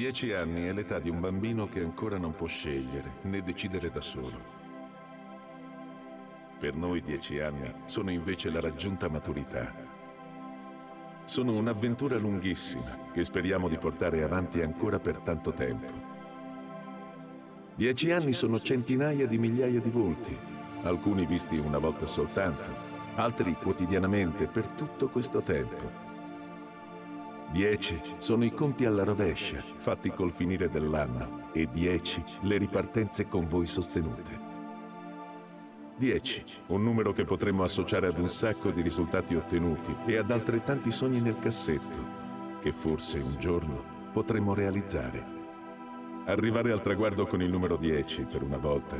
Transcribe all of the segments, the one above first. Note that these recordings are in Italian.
Dieci anni è l'età di un bambino che ancora non può scegliere né decidere da solo. Per noi dieci anni sono invece la raggiunta maturità. Sono un'avventura lunghissima che speriamo di portare avanti ancora per tanto tempo. Dieci anni sono centinaia di migliaia di volti, alcuni visti una volta soltanto, altri quotidianamente per tutto questo tempo. Dieci sono i conti alla rovescia, fatti col finire dell'anno, e dieci le ripartenze con voi sostenute. Dieci, un numero che potremmo associare ad un sacco di risultati ottenuti e ad altrettanti sogni nel cassetto, che forse un giorno potremmo realizzare. Arrivare al traguardo con il numero 10, per una volta,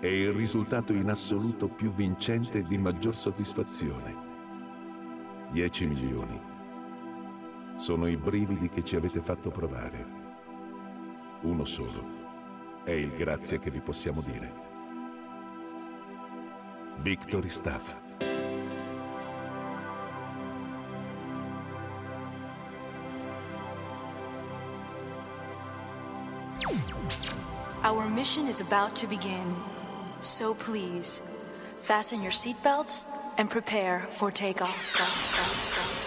è il risultato in assoluto più vincente e di maggior soddisfazione. 10 milioni sono i brividi che ci avete fatto provare. Uno solo. È il grazie che vi possiamo dire. Victory Staff. Our mission is about to begin. So please, fasten your seatbelts and prepare for takeoff.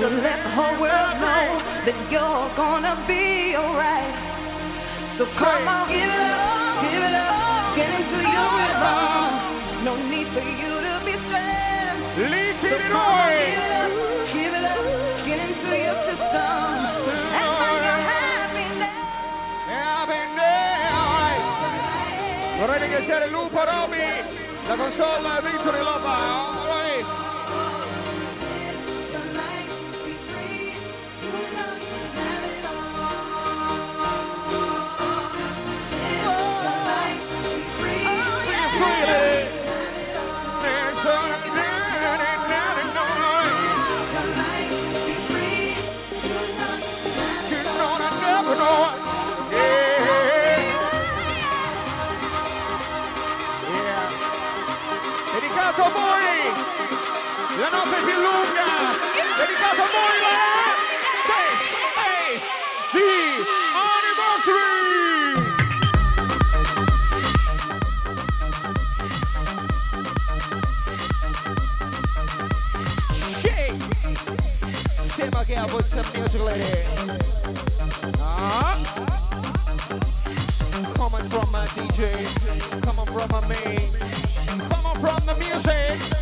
to let the whole world know that you're gonna be alright. So come on, give it up, give it up, get into your rhythm. No need for you to be stressed. So come on, give it up, give it up, get into your system. And find your happiness. Happiness, alright. Vorrei che sia il lupo Roby, la consola Victory Lopa. dedicato a la notte più lunga, dedicato a Anniversary! Ah. Coming from my DJ, coming from my main the music.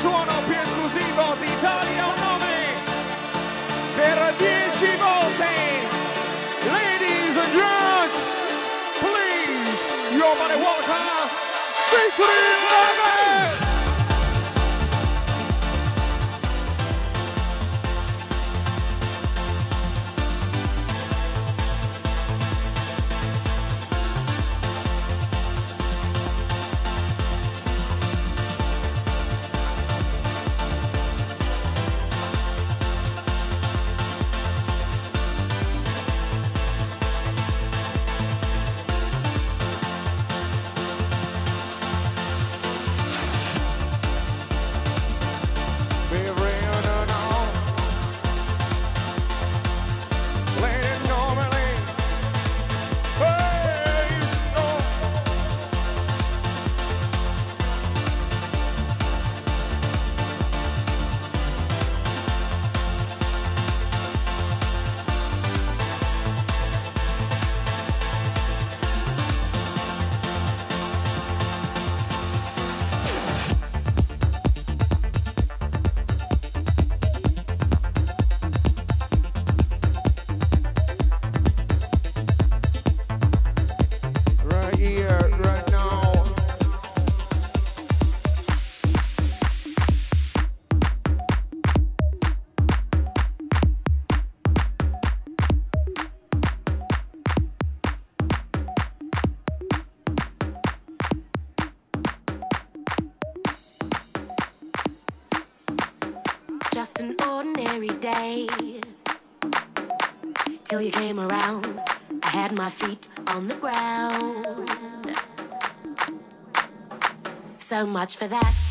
suono più esclusivo d'Italia un nome per 10 volte. Ladies and gents, please, your body welcome, Victory Lovers! much for that.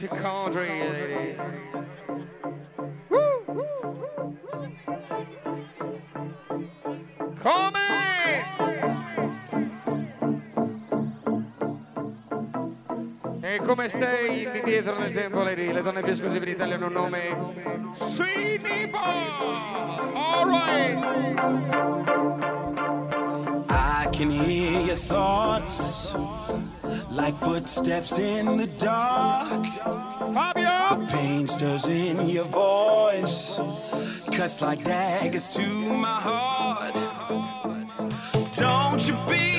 at country, Come E come stai indietro nel tempo, lady? Le donne più esclusive d'Italia hanno un nome... Sinipa! All right! I can hear your thoughts like footsteps in the dark. Fabio! The pain stirs in your voice, cuts like daggers to my heart. Don't you be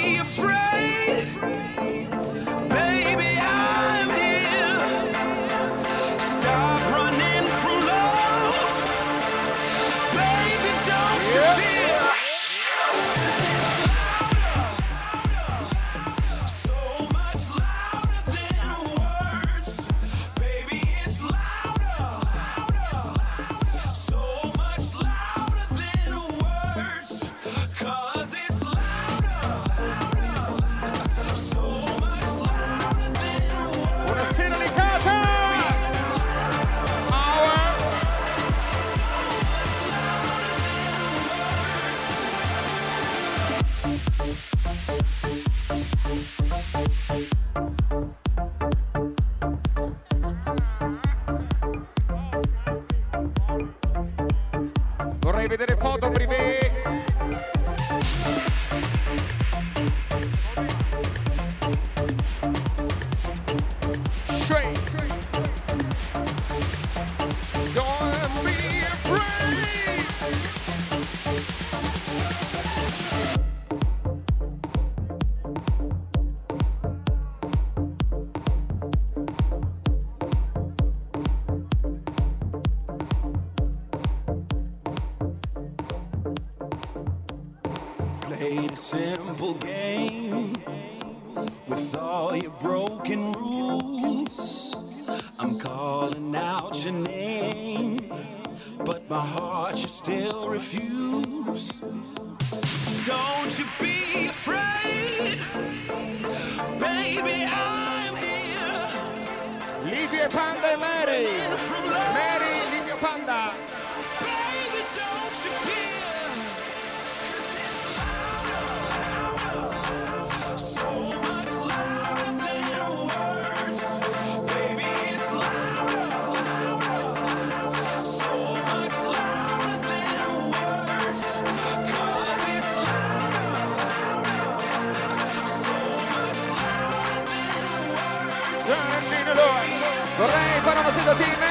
livyopanda Mary, Mary livyopanda. 的兵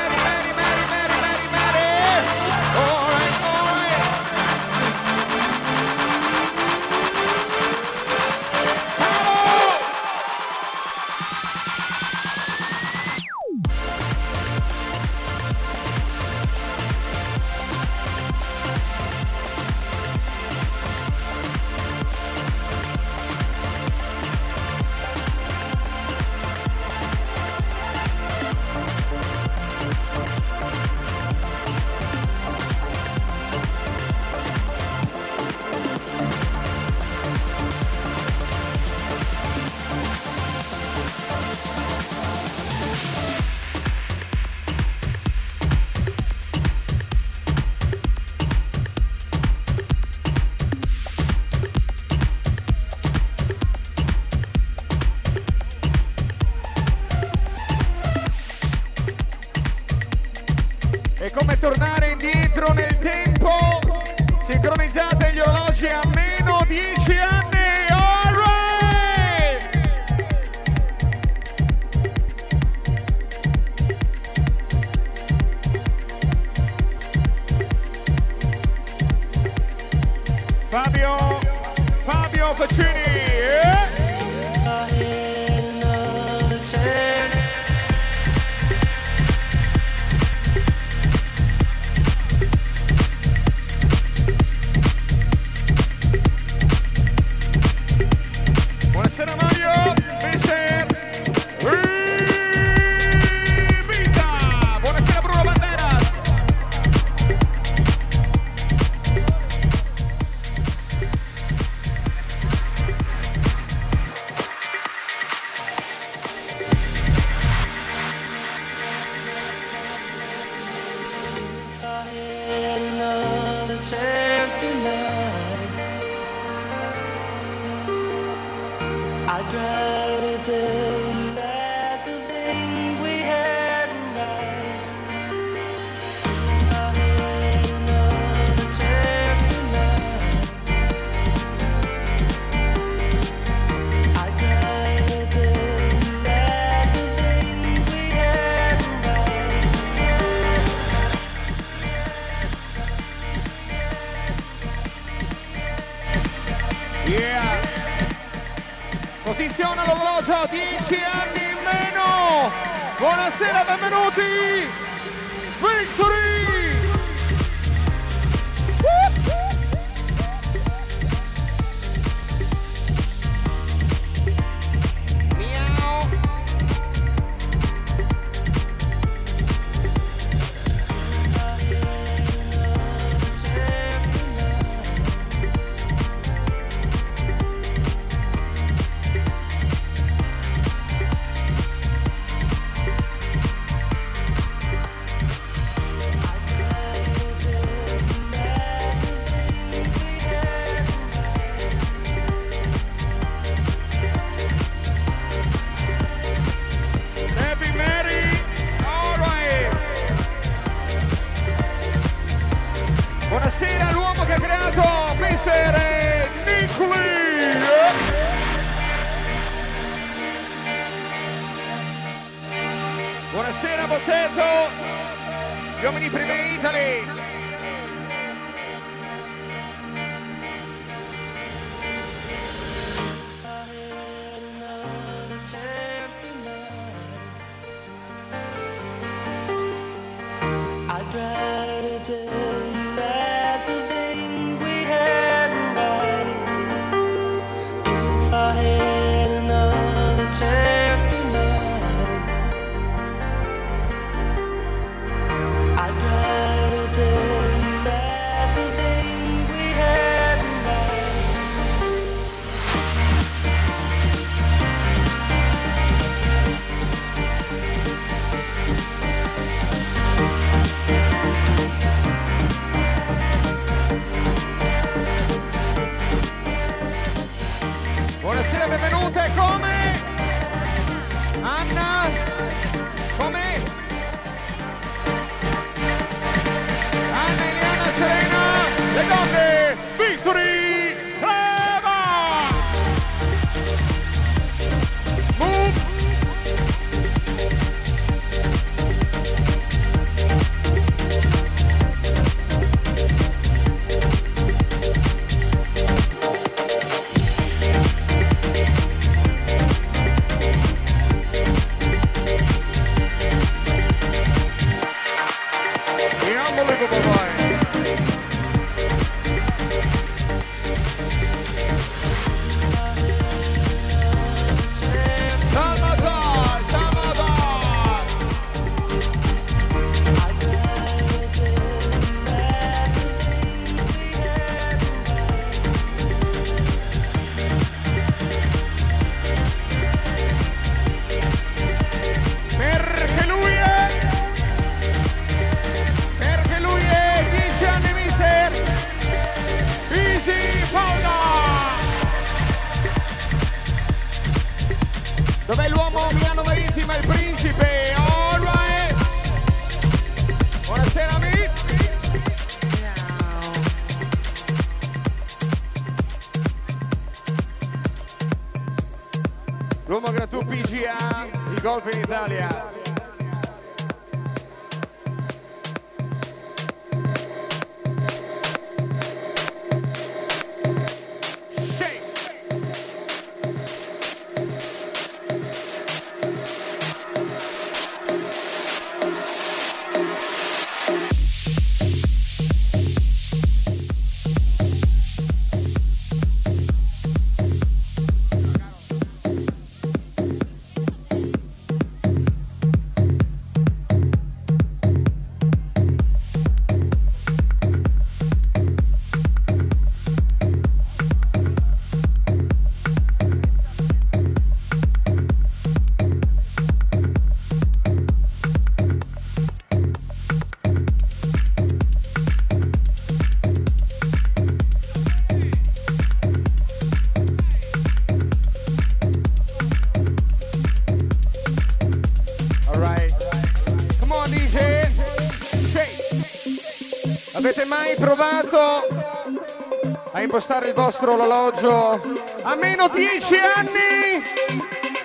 impostare il vostro orologio a meno 10 anni?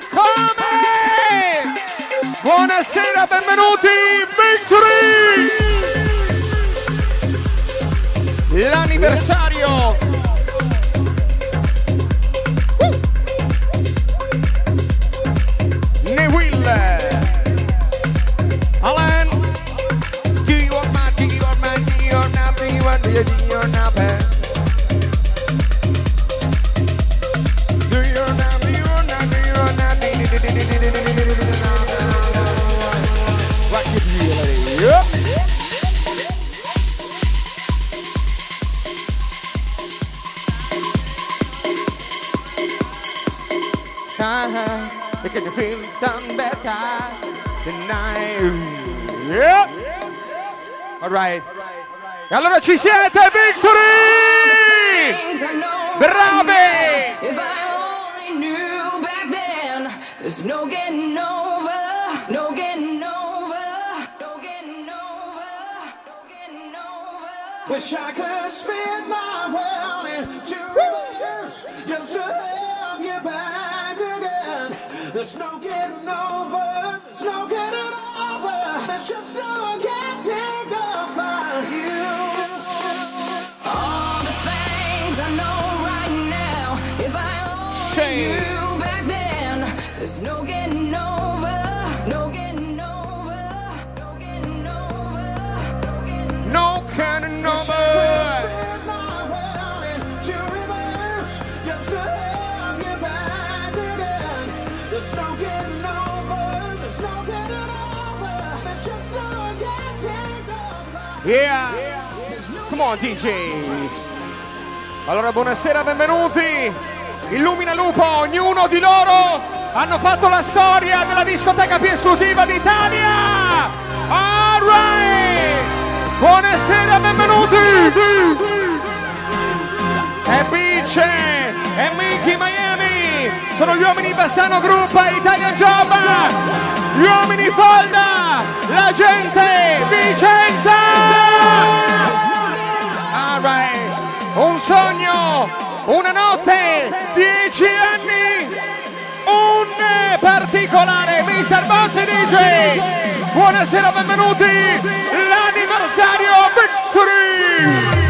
Come? Buonasera, benvenuti, Victory! L'anniversario ci siete, Victory! things I know Bravi! right. If I only knew back then, there's no getting over, no getting over, no getting over, no getting over. Wish I could spin my world into reverse just to have you back again. There's no getting over, there's no getting over, there's just no getting over you back again. There's no getting over, there's no getting over, there's just no getting over. Yeah! Come on, DJ! Allora, buonasera, benvenuti! Illumina Lupo, ognuno di loro hanno fatto la storia della discoteca più esclusiva d'Italia! Alright! Buonasera, benvenuti! E Beach e Mickey Miami sono gli uomini Bassano Group Italia Job! Gli uomini Folda! La gente Vicenza! Alright, un sogno, una notte, dieci anni, un particolare Mr. Boss DJ. Buonasera, benvenuti, l'anniversario Victory.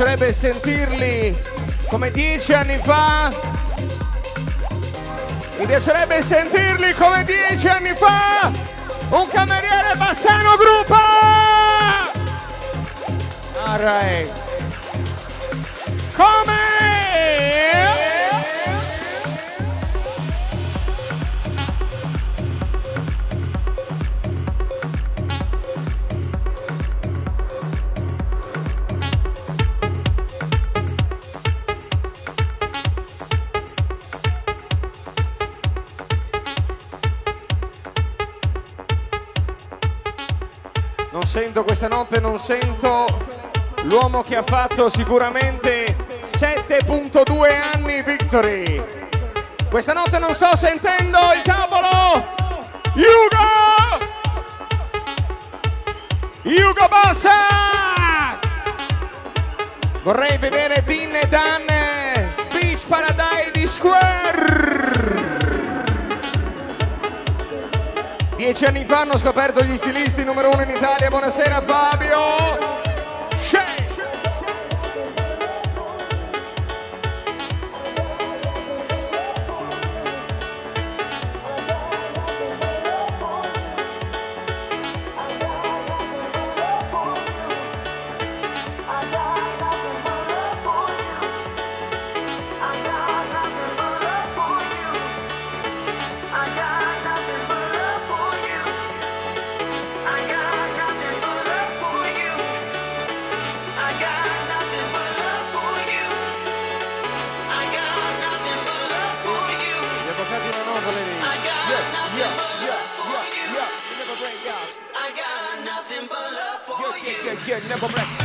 Piacerebbe sentirli come dieci anni fa. Mi piacerebbe sentirli come dieci anni fa. Un cameriere Bassano Gruppo. Alright. Come? Notte, non sento l'uomo che ha fatto sicuramente 7.2 anni Victory. Questa notte non sto sentendo il tavolo. Hugo! Hugo Bassa! Vorrei vedere Dean e Dan Beach Paradise Square. Dieci anni fa hanno scoperto gli stilisti numero uno in Italia. Buonasera Fabio. Come on,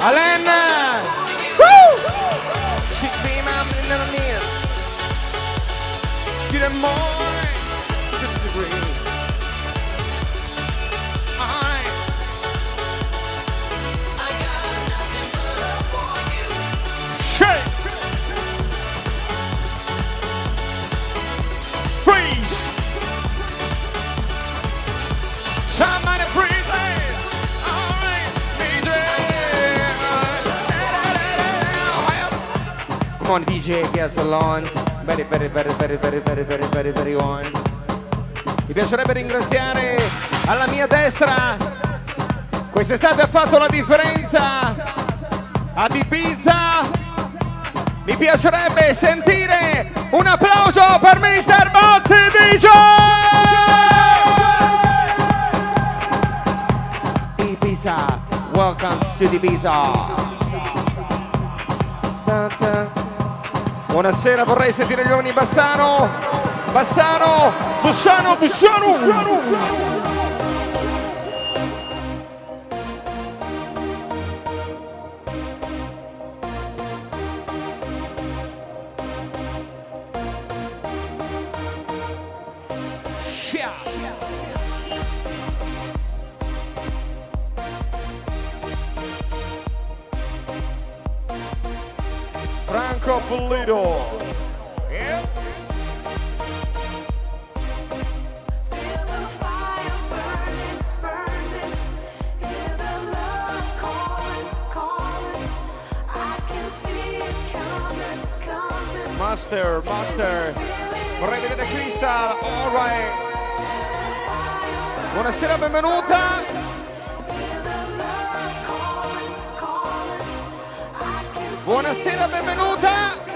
a DJ, get along. Very, very, very, very, very, very, very, very, very on. Mi piacerebbe ringraziare alla mia destra. Quest'estate ha fatto la differenza. Ad Ibiza. Mi piacerebbe sentire un applauso per Mr. Bozzi DJ! Ibiza, welcome to Ibiza. Buonasera, vorrei sentire gli uomini Bassano. Bassano, Bassano, Bassano. Franco Pulido. Yeah. Coming. Master, master. Vorrei vedere Crystal. All right. Buonasera, benvenuta. Buonasera, benvenuta.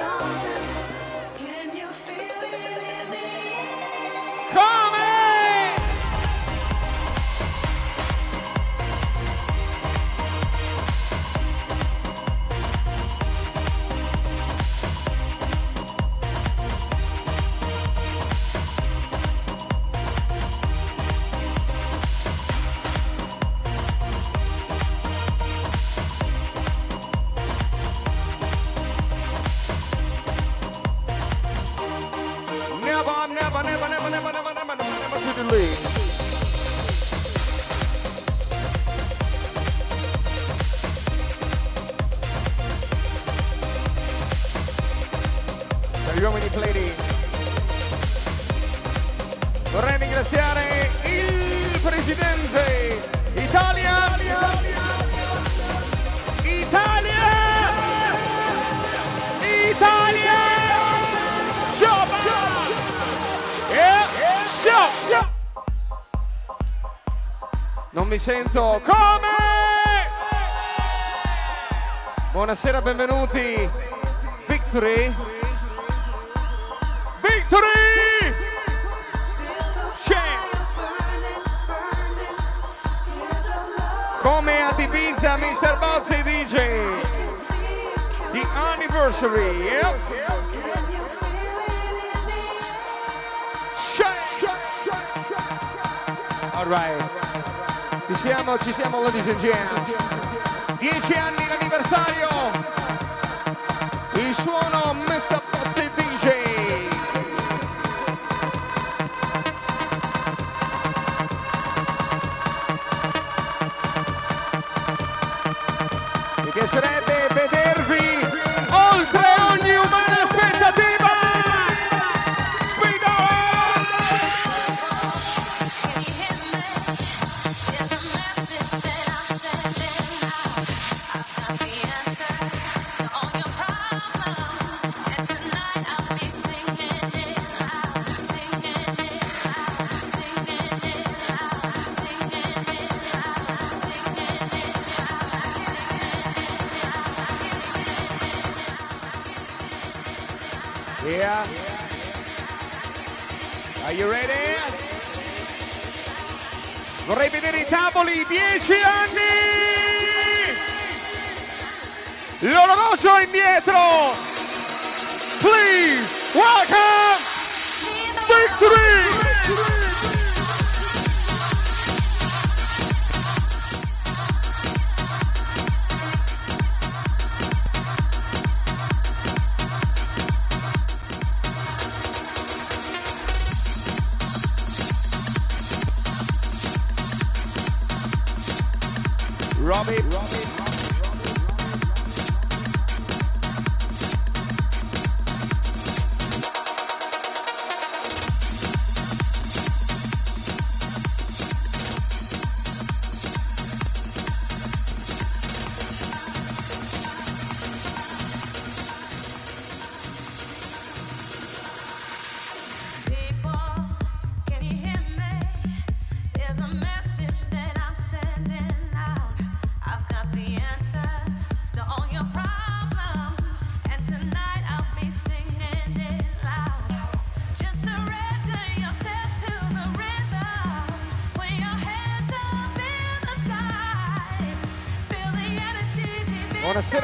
600. Come? Buonasera, benvenuti. Siamo, ci siamo, ladies and gents. Dieci anni l'anniversario. Il suono Mr. 10 anni! L'orologio indietro!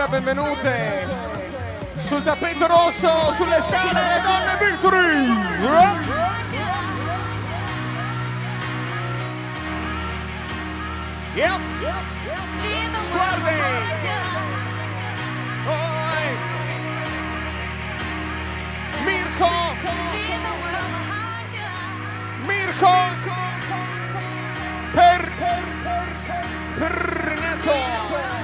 Benvenute sul tappeto rosso, sulle scale, donne Victory! Yep. Sguardi! Oi! Mirko! Mirko! Per... Per Neto! Shame!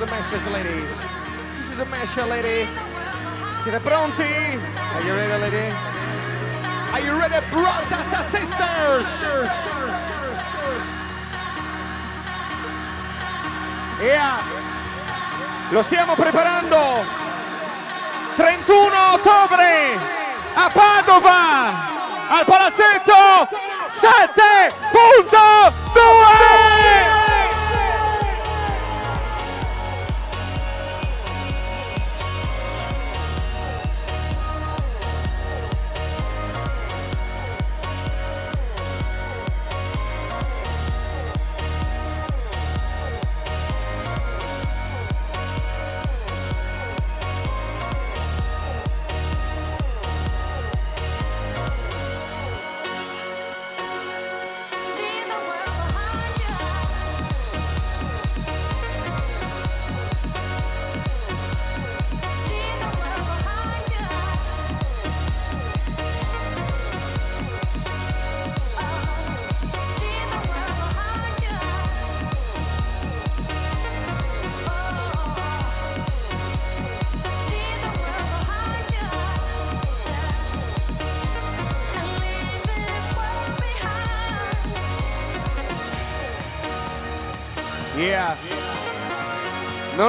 Is a message, lady. This is a message, lady. Siete pronti? Are you ready, lady? Are you ready, brothers and sisters? Yeah. Lo stiamo preparando. 31 ottobre a Padova al palazzetto 7.2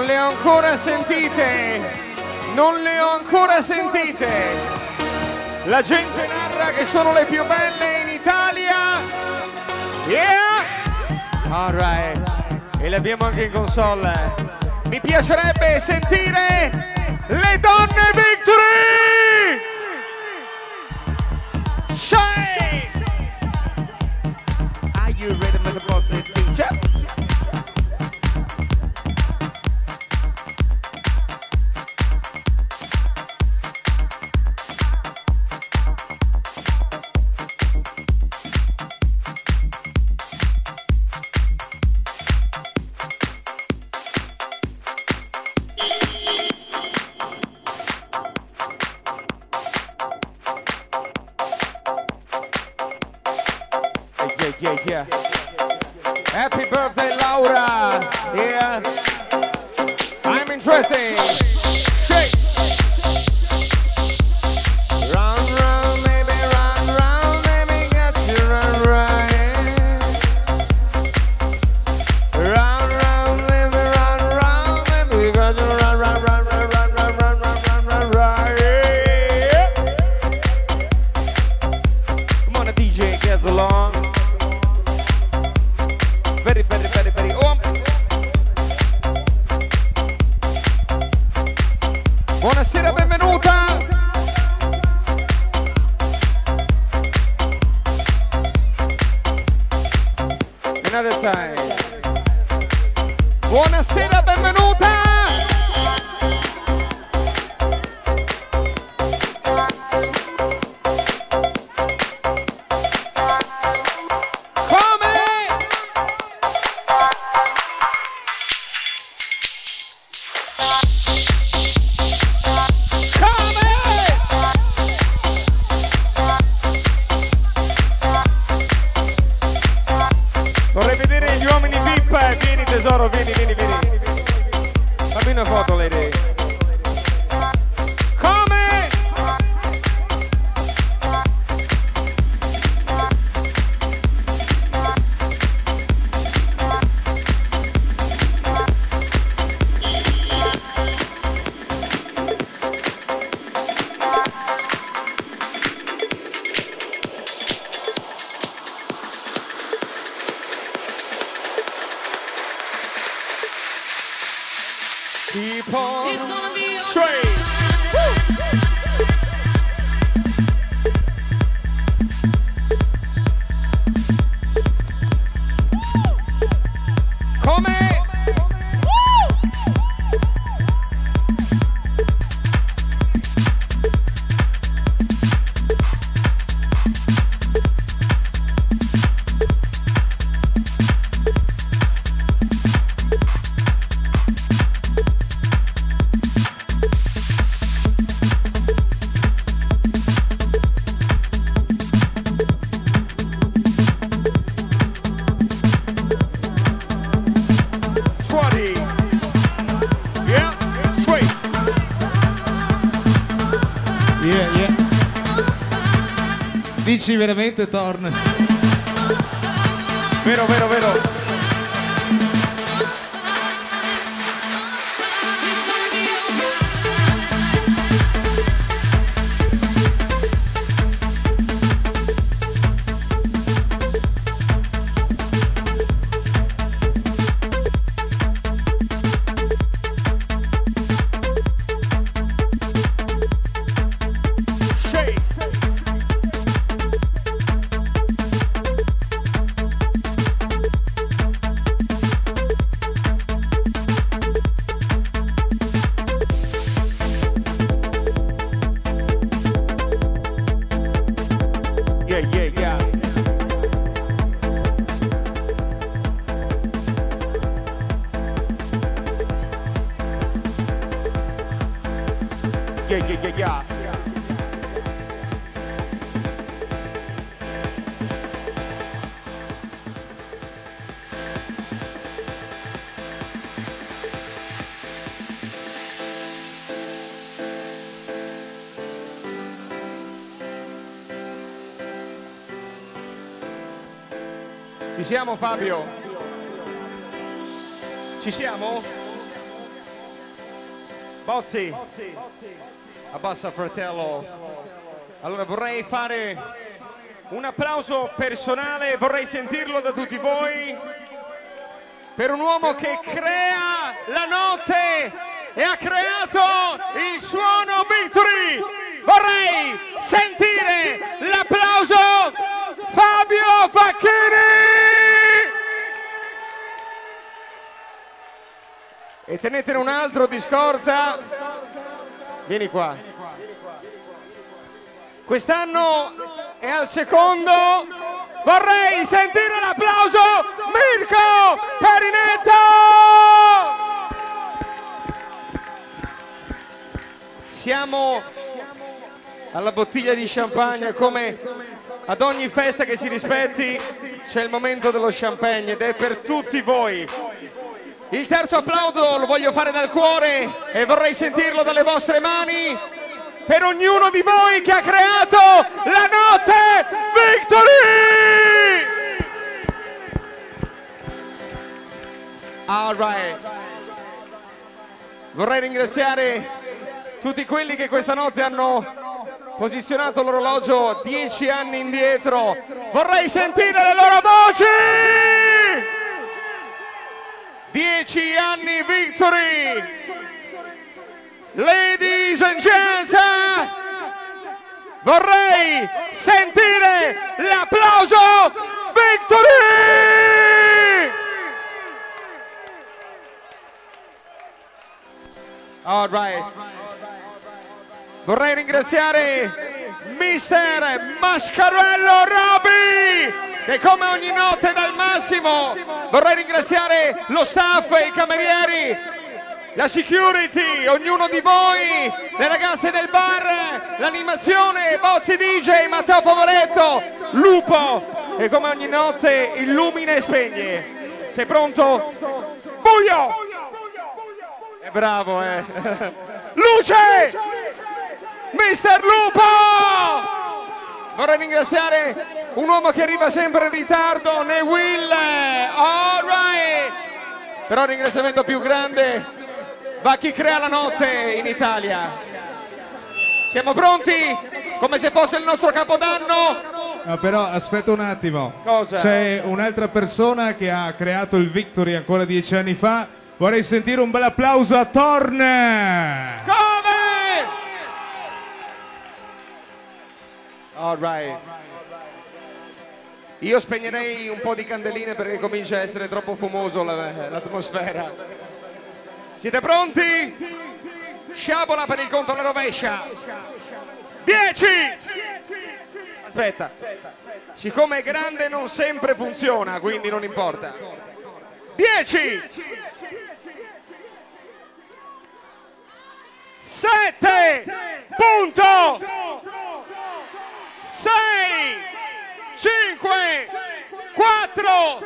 Non le ho ancora sentite. Non le ho ancora sentite. La gente narra che sono le più belle in Italia. Yeah. Alright. E le abbiamo anche in console. Mi piacerebbe sentire le donne Victory. Veramente Thorn? Vero, vero, Ci siamo Fabio? Ci siamo? Bozzi? Abbassa fratello. Allora vorrei fare un applauso personale, vorrei sentirlo da tutti voi, per un uomo che crea la notte e ha creato il suono Victory. Vorrei sentire l'applauso Fabio Facchini! E tenetene un altro di scorta. Vieni qua. Quest'anno è al secondo. Vorrei sentire l'applauso Mirko Perinetto! Siamo alla bottiglia di champagne come ad ogni festa che si rispetti c'è il momento dello champagne ed è per tutti voi. Il terzo applauso lo voglio fare dal cuore e vorrei sentirlo dalle vostre mani per ognuno di voi che ha creato la notte Victory! All right. Vorrei ringraziare tutti quelli che questa notte hanno posizionato l'orologio dieci anni indietro. Vorrei sentire le loro voci! 10 anni victory. Ladies and gents, eh, vorrei sentire l'applauso victory. All right. Vorrei ringraziare Mister Mascarello Robi che come ogni notte dal massimo vorrei ringraziare lo staff e i camerieri la security, ognuno di voi, le ragazze del bar, l'animazione, Bozzi DJ, Matteo Favoretto, Lupo e come ogni notte illumina e spegne. Sei pronto? Buio! È bravo, eh. Luce! Mister Lupo! Vorrei ringraziare un uomo che arriva sempre in ritardo, Ne Will. All right! Però il ringraziamento più grande va a chi crea la notte in Italia. Siamo pronti? Come se fosse il nostro capodanno? No, però aspetta un attimo. Cosa? C'è un'altra persona che ha creato il Victory ancora dieci anni fa. Vorrei sentire un bel applauso a Thorn. Come? All right. Io spegnerei un po' di candeline perché comincia a essere troppo fumoso la- l'atmosfera. Siete pronti? Sciabola per il conto alla rovescia. 10! Aspetta. Siccome è grande non sempre funziona, quindi non importa. 10! 7 punto 6 5 4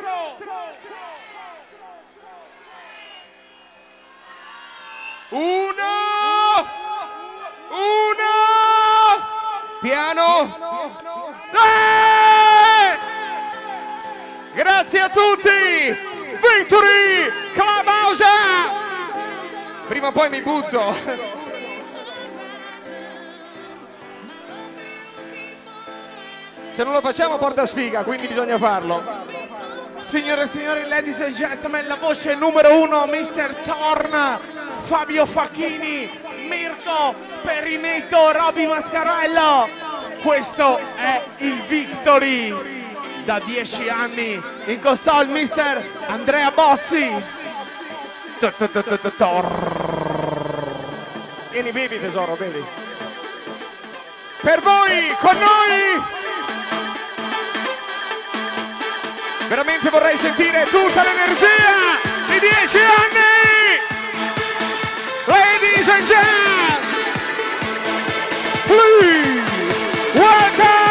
1 1 piano. Eh! grazie a tutti. Victory Clubhouse. Prima o poi mi butto Se non lo facciamo porta sfiga, quindi bisogna farlo. Signore e signori, ladies and gentlemen, la voce numero uno, Mr. Thorn, Fabio Facchini, Mirko Perimetto, Roby Mascarello. Questo è il Victory. Da dieci anni in console, Mr. Andrea Bossi. Vieni, bevi tesoro, bevi. Per voi, con noi, veramente vorrei sentire tutta l'energia di dieci anni. Ladies and gentlemen, please welcome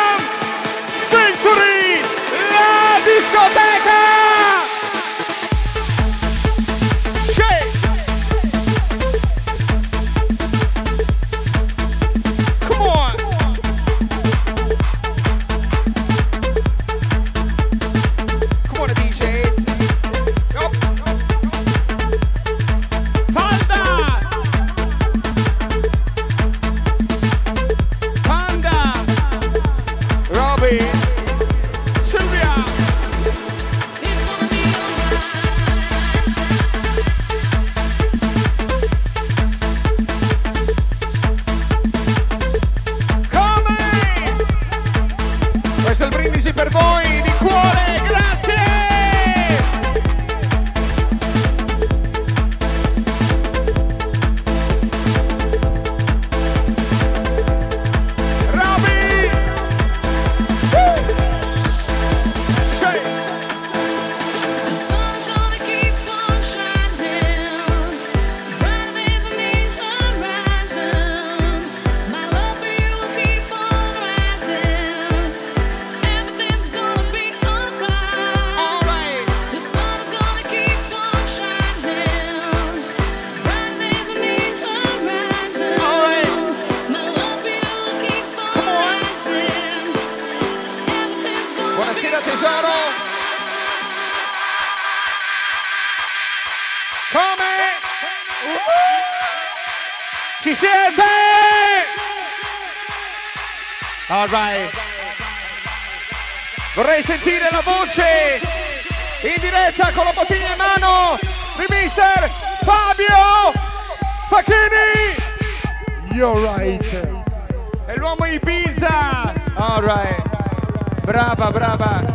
sentire la voce in diretta con la bottiglia in mano di mister Fabio Facchini. You're right. È l'uomo Ibiza. All right. Brava, brava.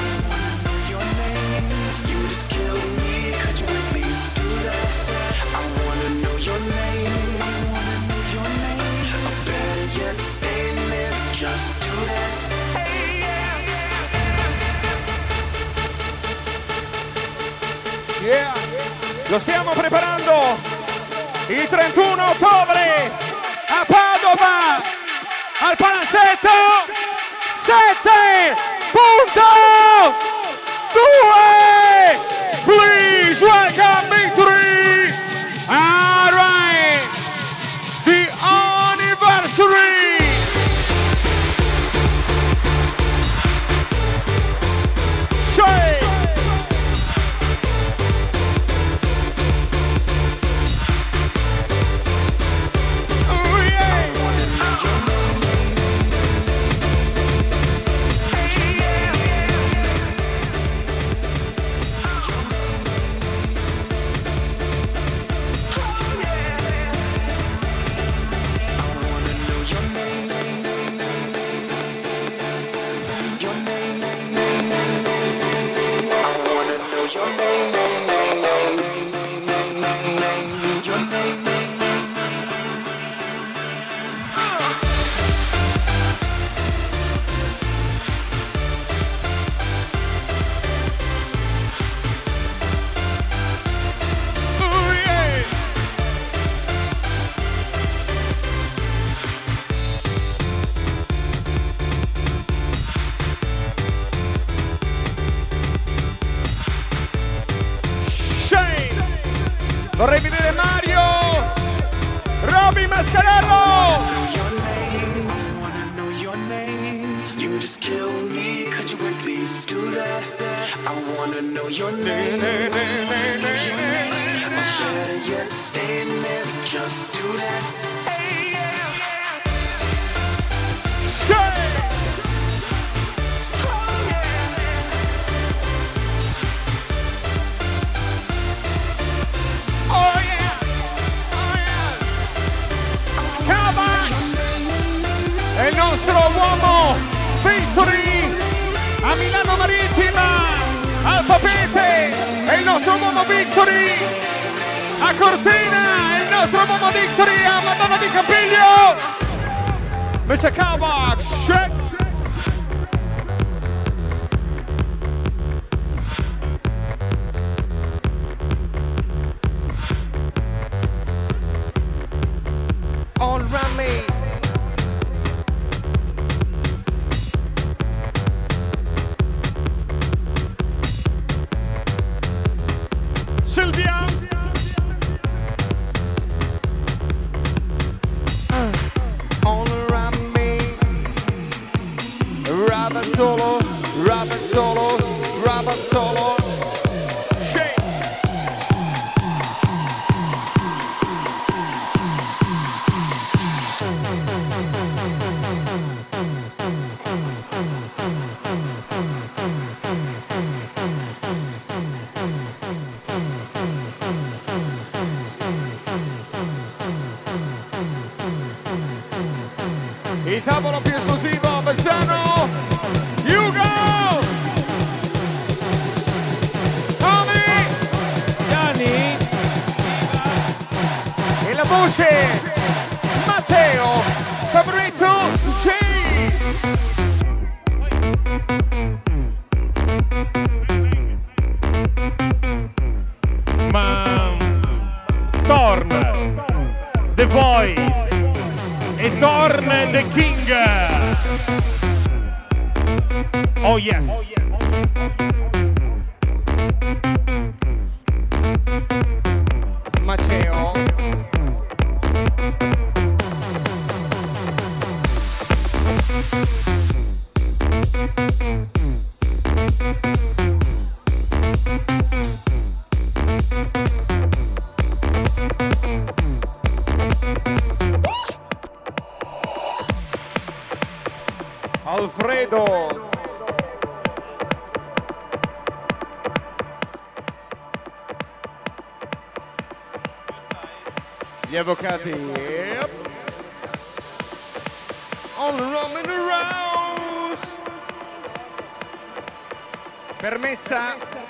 Lo stiamo preparando. Il 31 ottobre a Padova. Al palazzetto. 7 punto. cortina, il nostro uomo di a Madonna di Campiglio. Invece Kavak, Alfredo. Gli avvocati. Yep. All around the round. Permessa.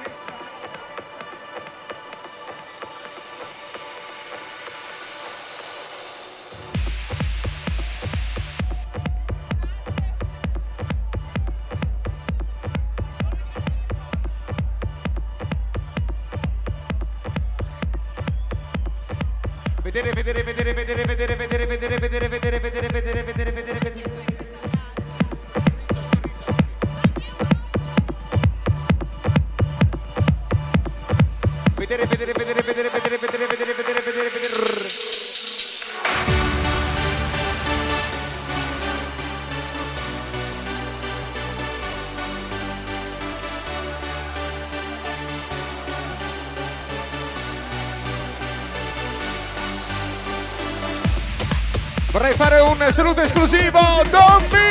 Esclusivo, Don Vito!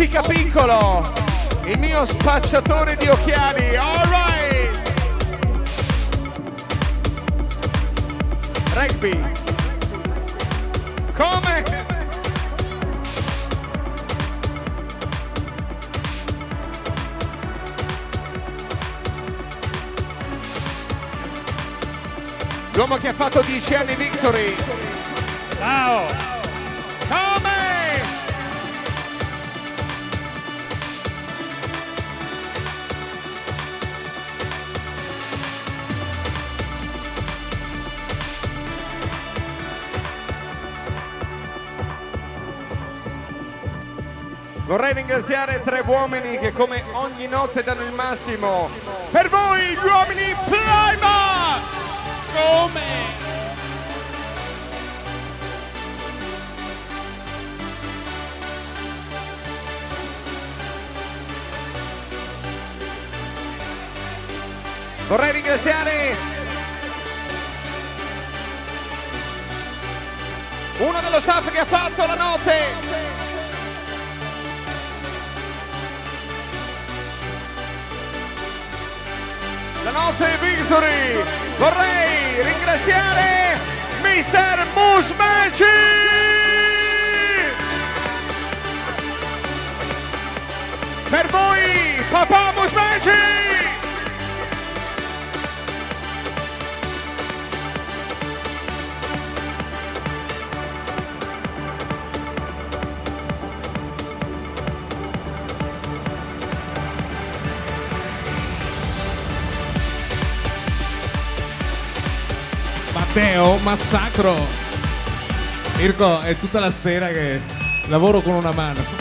Ottica Piccolo, il mio spacciatore di occhiali. Alright! Rugby. Come? L'uomo che ha fatto 10 anni Victory. Ciao. Vorrei ringraziare tre uomini che come ogni notte danno il massimo. Per voi gli uomini Plyma! Come? Vorrei ringraziare uno dello staff che ha fatto la notte. La notte Victory. Vorrei ringraziare Mr. Musmeci. Per voi, papà Musmeci. Teo Massacro. Mirko, è tutta la sera che lavoro con una mano.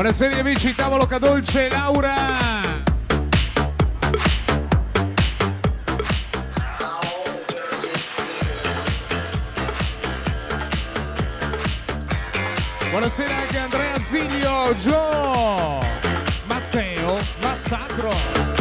Buonasera amici, tavolo cadolce, Laura! Buonasera anche Andrea Ziglio, Gio, Matteo Massacro.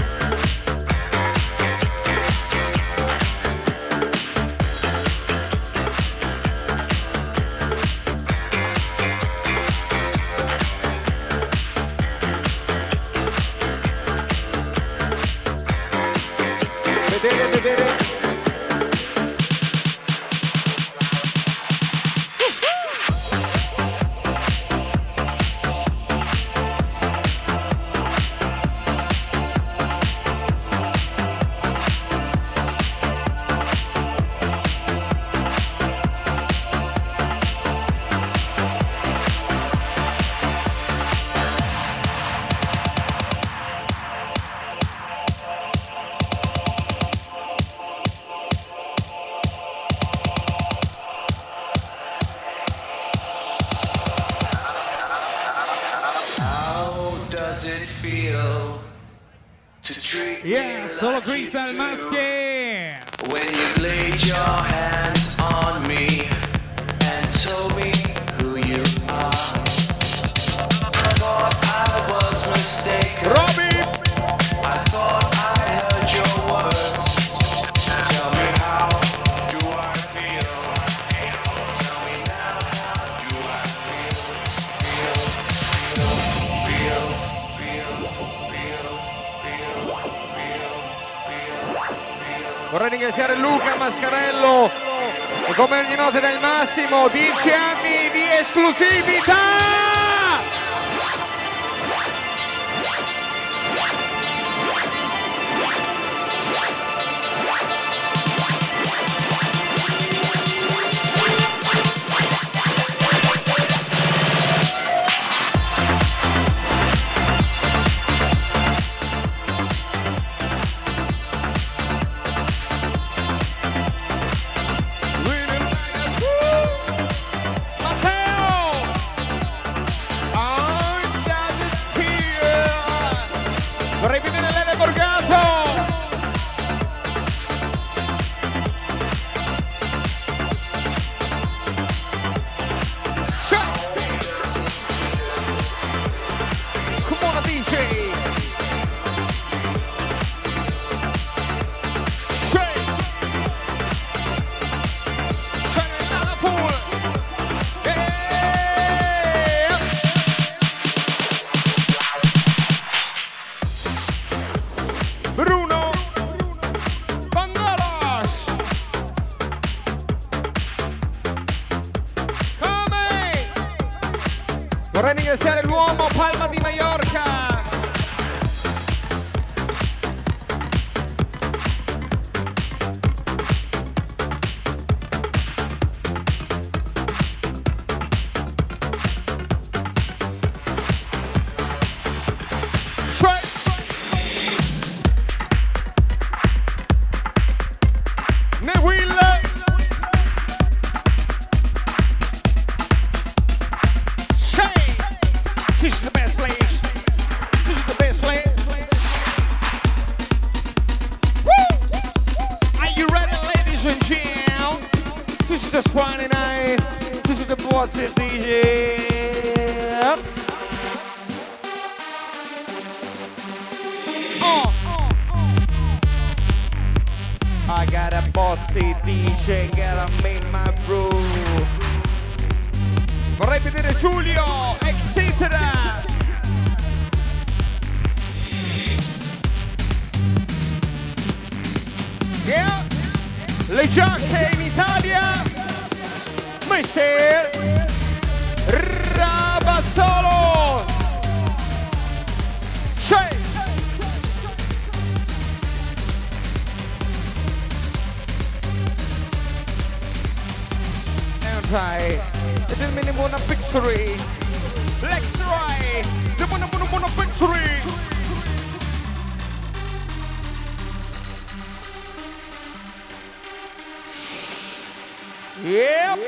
Yep.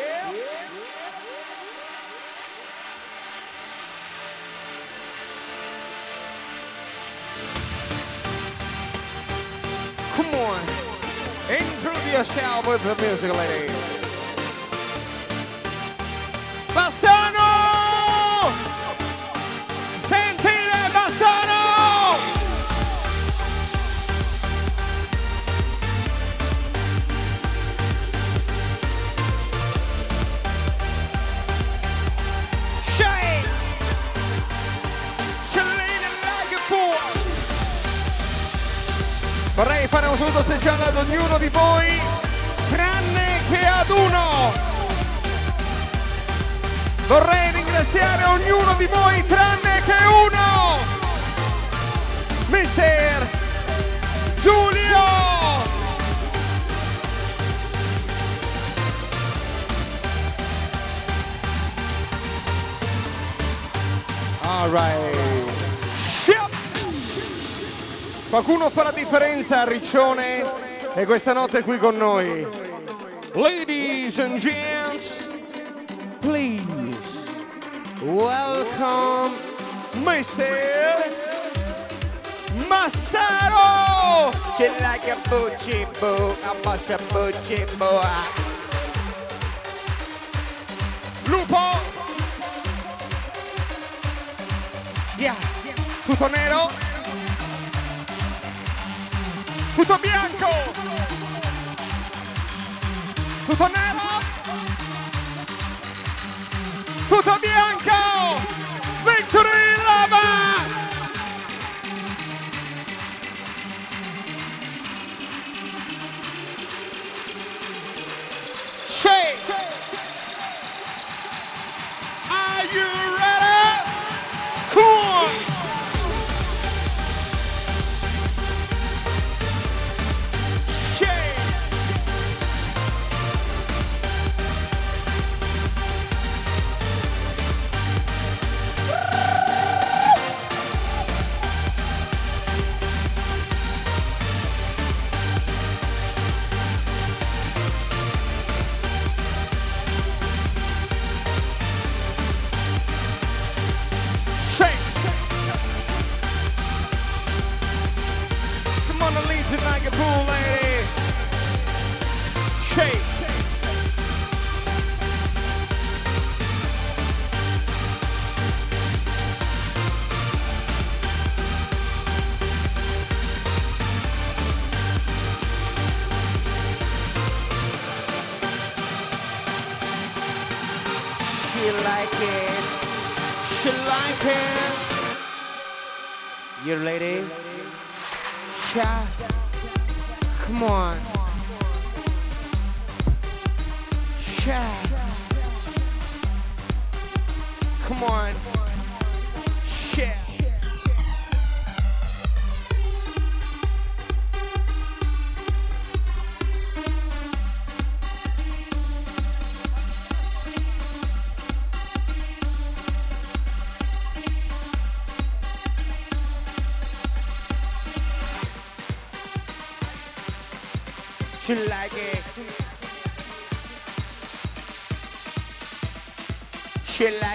Come on. Improve yourself with the music, lady. Fare un saluto speciale ad ognuno di voi, tranne che ad uno! Vorrei ringraziare ognuno di voi tranne che uno! Mister Giulio! Alright. Qualcuno fa la differenza a Riccione e questa notte è qui con noi. Ladies and gents, please welcome Mr. Massaro! She like a butchie boo, a massa butchie boy. Lupo! Yeah. Tutto nero? Tutto bianco! Tutto nero? Tutto bianco!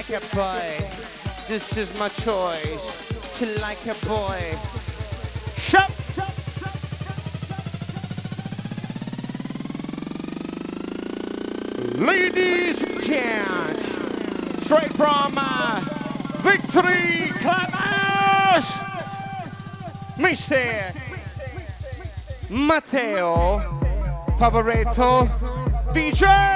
Like a boy. This is my choice. She like a boy. Shut. Ladies and gents, straight from uh, Victory Clubhouse, Mr. Matteo Favoretto DJ.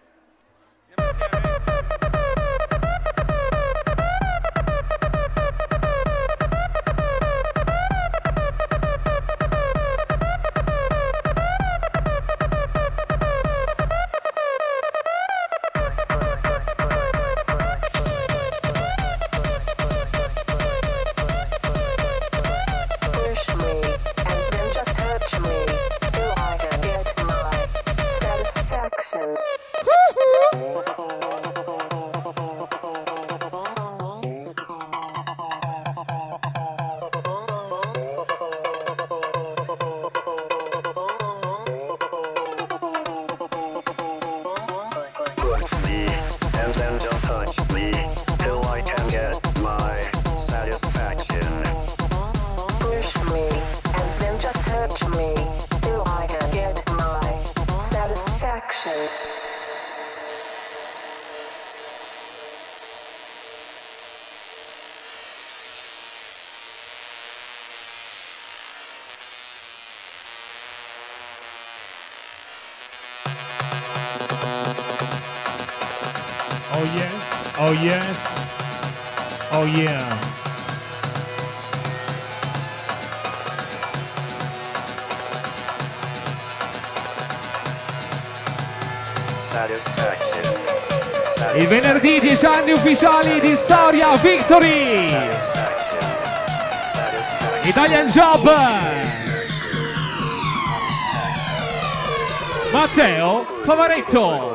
Yeah. Il venerdì 10 anni ufficiali di Storia Victory! Italian Job! Matteo Favaretto!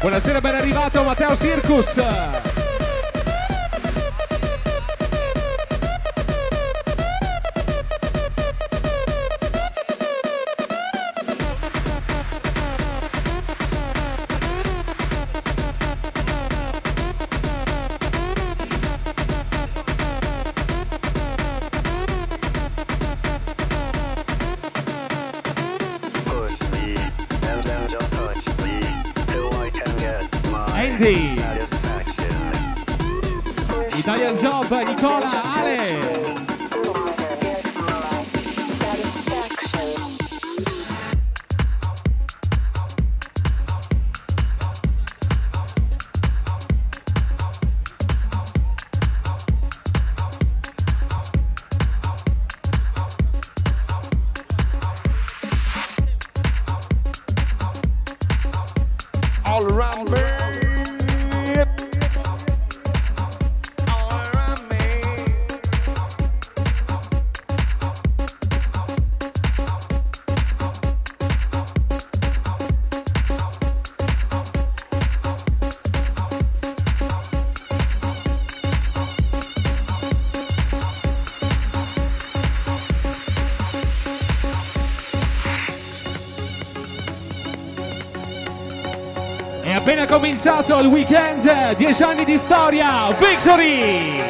Buonasera, ben arrivato Matteo Circus! Party Italian Job Nicola Ale. Il weekend, 10 anni di storia, Victory!